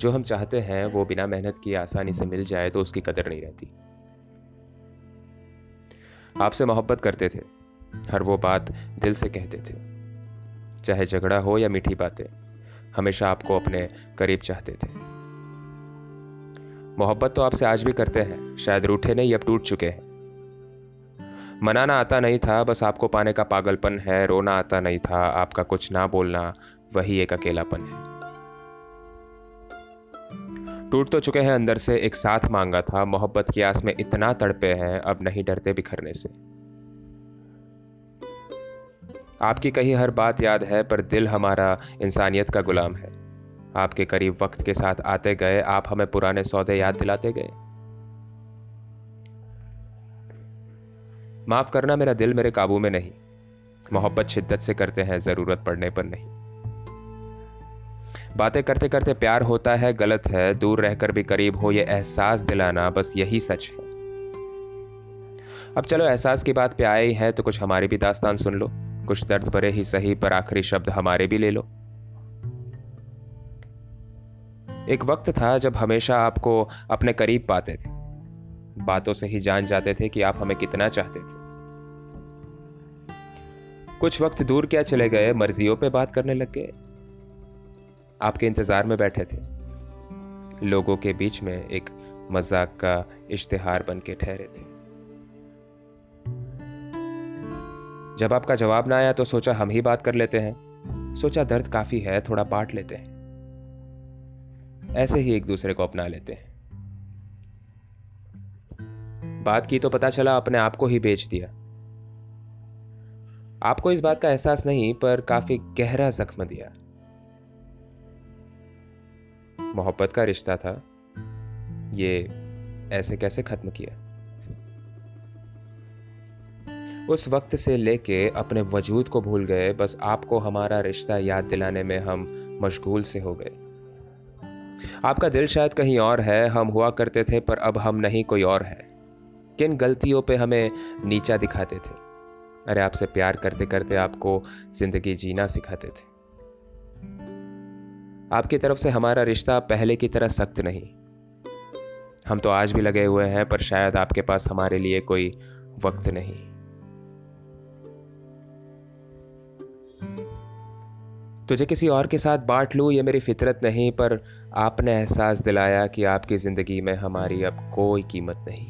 जो हम चाहते हैं वो बिना मेहनत किए आसानी से मिल जाए तो उसकी कदर नहीं रहती। आपसे मोहब्बत करते थे। हर वो बात दिल से कहते थे। चाहे झगड़ा हो या मीठी बातें, हमेशा आपको अपने करीब चाहते थे। मोहब्बत तो आपसे आज भी करते हैं, शायद रूठे नहीं, अब टूट चुके हैं। मनाना आता नहीं था, बस आपको पाने का पागलपन है, रोना आता नहीं था, आपका कुछ ना बोलना, वही एक अकेलापन है। टूट तो चुके हैं अंदर से, एक साथ मांगा था। मोहब्बत की आस में इतना तड़पे हैं, अब नहीं डरते बिखरने से। आपकी कही हर बात याद है, पर दिल हमारा इंसानियत का गुलाम है। आपके करीब वक्त के साथ आते गए, आप हमें पुराने सौदे याद दिलाते गए। माफ़ करना मेरा दिल मेरे काबू में नहीं। मोहब्बत शिद्दत से करते हैं, ज़रूरत पड़ने पर नहीं। बातें करते करते प्यार होता है, गलत है, दूर रहकर भी करीब हो, ये एहसास दिलाना बस यही सच है। अब चलो, एहसास की बात पे आए ही है तो कुछ हमारी भी दास्तान सुन लो। कुछ दर्द भरे ही सही, पर आखिरी शब्द हमारे भी ले लो। एक वक्त था जब हमेशा आपको अपने करीब पाते थे। बातों से ही जान जाते थे कि आप हमें कितना चाहते थे। कुछ वक्त दूर क्या चले गए, मर्जियों पे बात करने लग गए। आपके इंतज़ार में बैठे थे। लोगों के बीच में एक मज़ाक का इश्तेहार बन के ठहरे थे। जब आपका जवाब ना आया तो सोचा हम ही बात कर लेते हैं। सोचा दर्द काफ़ी है, थोड़ा बांट लेते हैं। ऐसे ही एक दूसरे को अपना लेते हैं। बात की तो पता चला अपने आप को ही बेच दिया। आपको इस बात का एहसास नहीं, पर काफ़ी गहरा जख्म दिया। मोहब्बत का रिश्ता था। ये ऐसे कैसे खत्म किया? उस वक्त से लेके अपने वजूद को भूल गए, बस आपको हमारा रिश्ता याद दिलाने में हम मशगूल से हो गए। आपका दिल शायद कहीं और है, हम हुआ करते थे, पर अब हम नहीं, कोई और है। किन गलतियों पे हमें नीचा दिखाते थे? अरे, आपसे प्यार करते करते आपको ज़िंदगी जीना सिखाते थे। आपकी तरफ़ से हमारा रिश्ता पहले की तरह सख्त नहीं। हम तो आज भी लगे हुए हैं, पर शायद आपके पास हमारे लिए कोई वक्त नहीं। तुझे किसी और के साथ बांट लूँ, ये मेरी फितरत नहीं, पर आपने एहसास दिलाया कि आपकी ज़िंदगी में हमारी अब कोई कीमत नहीं।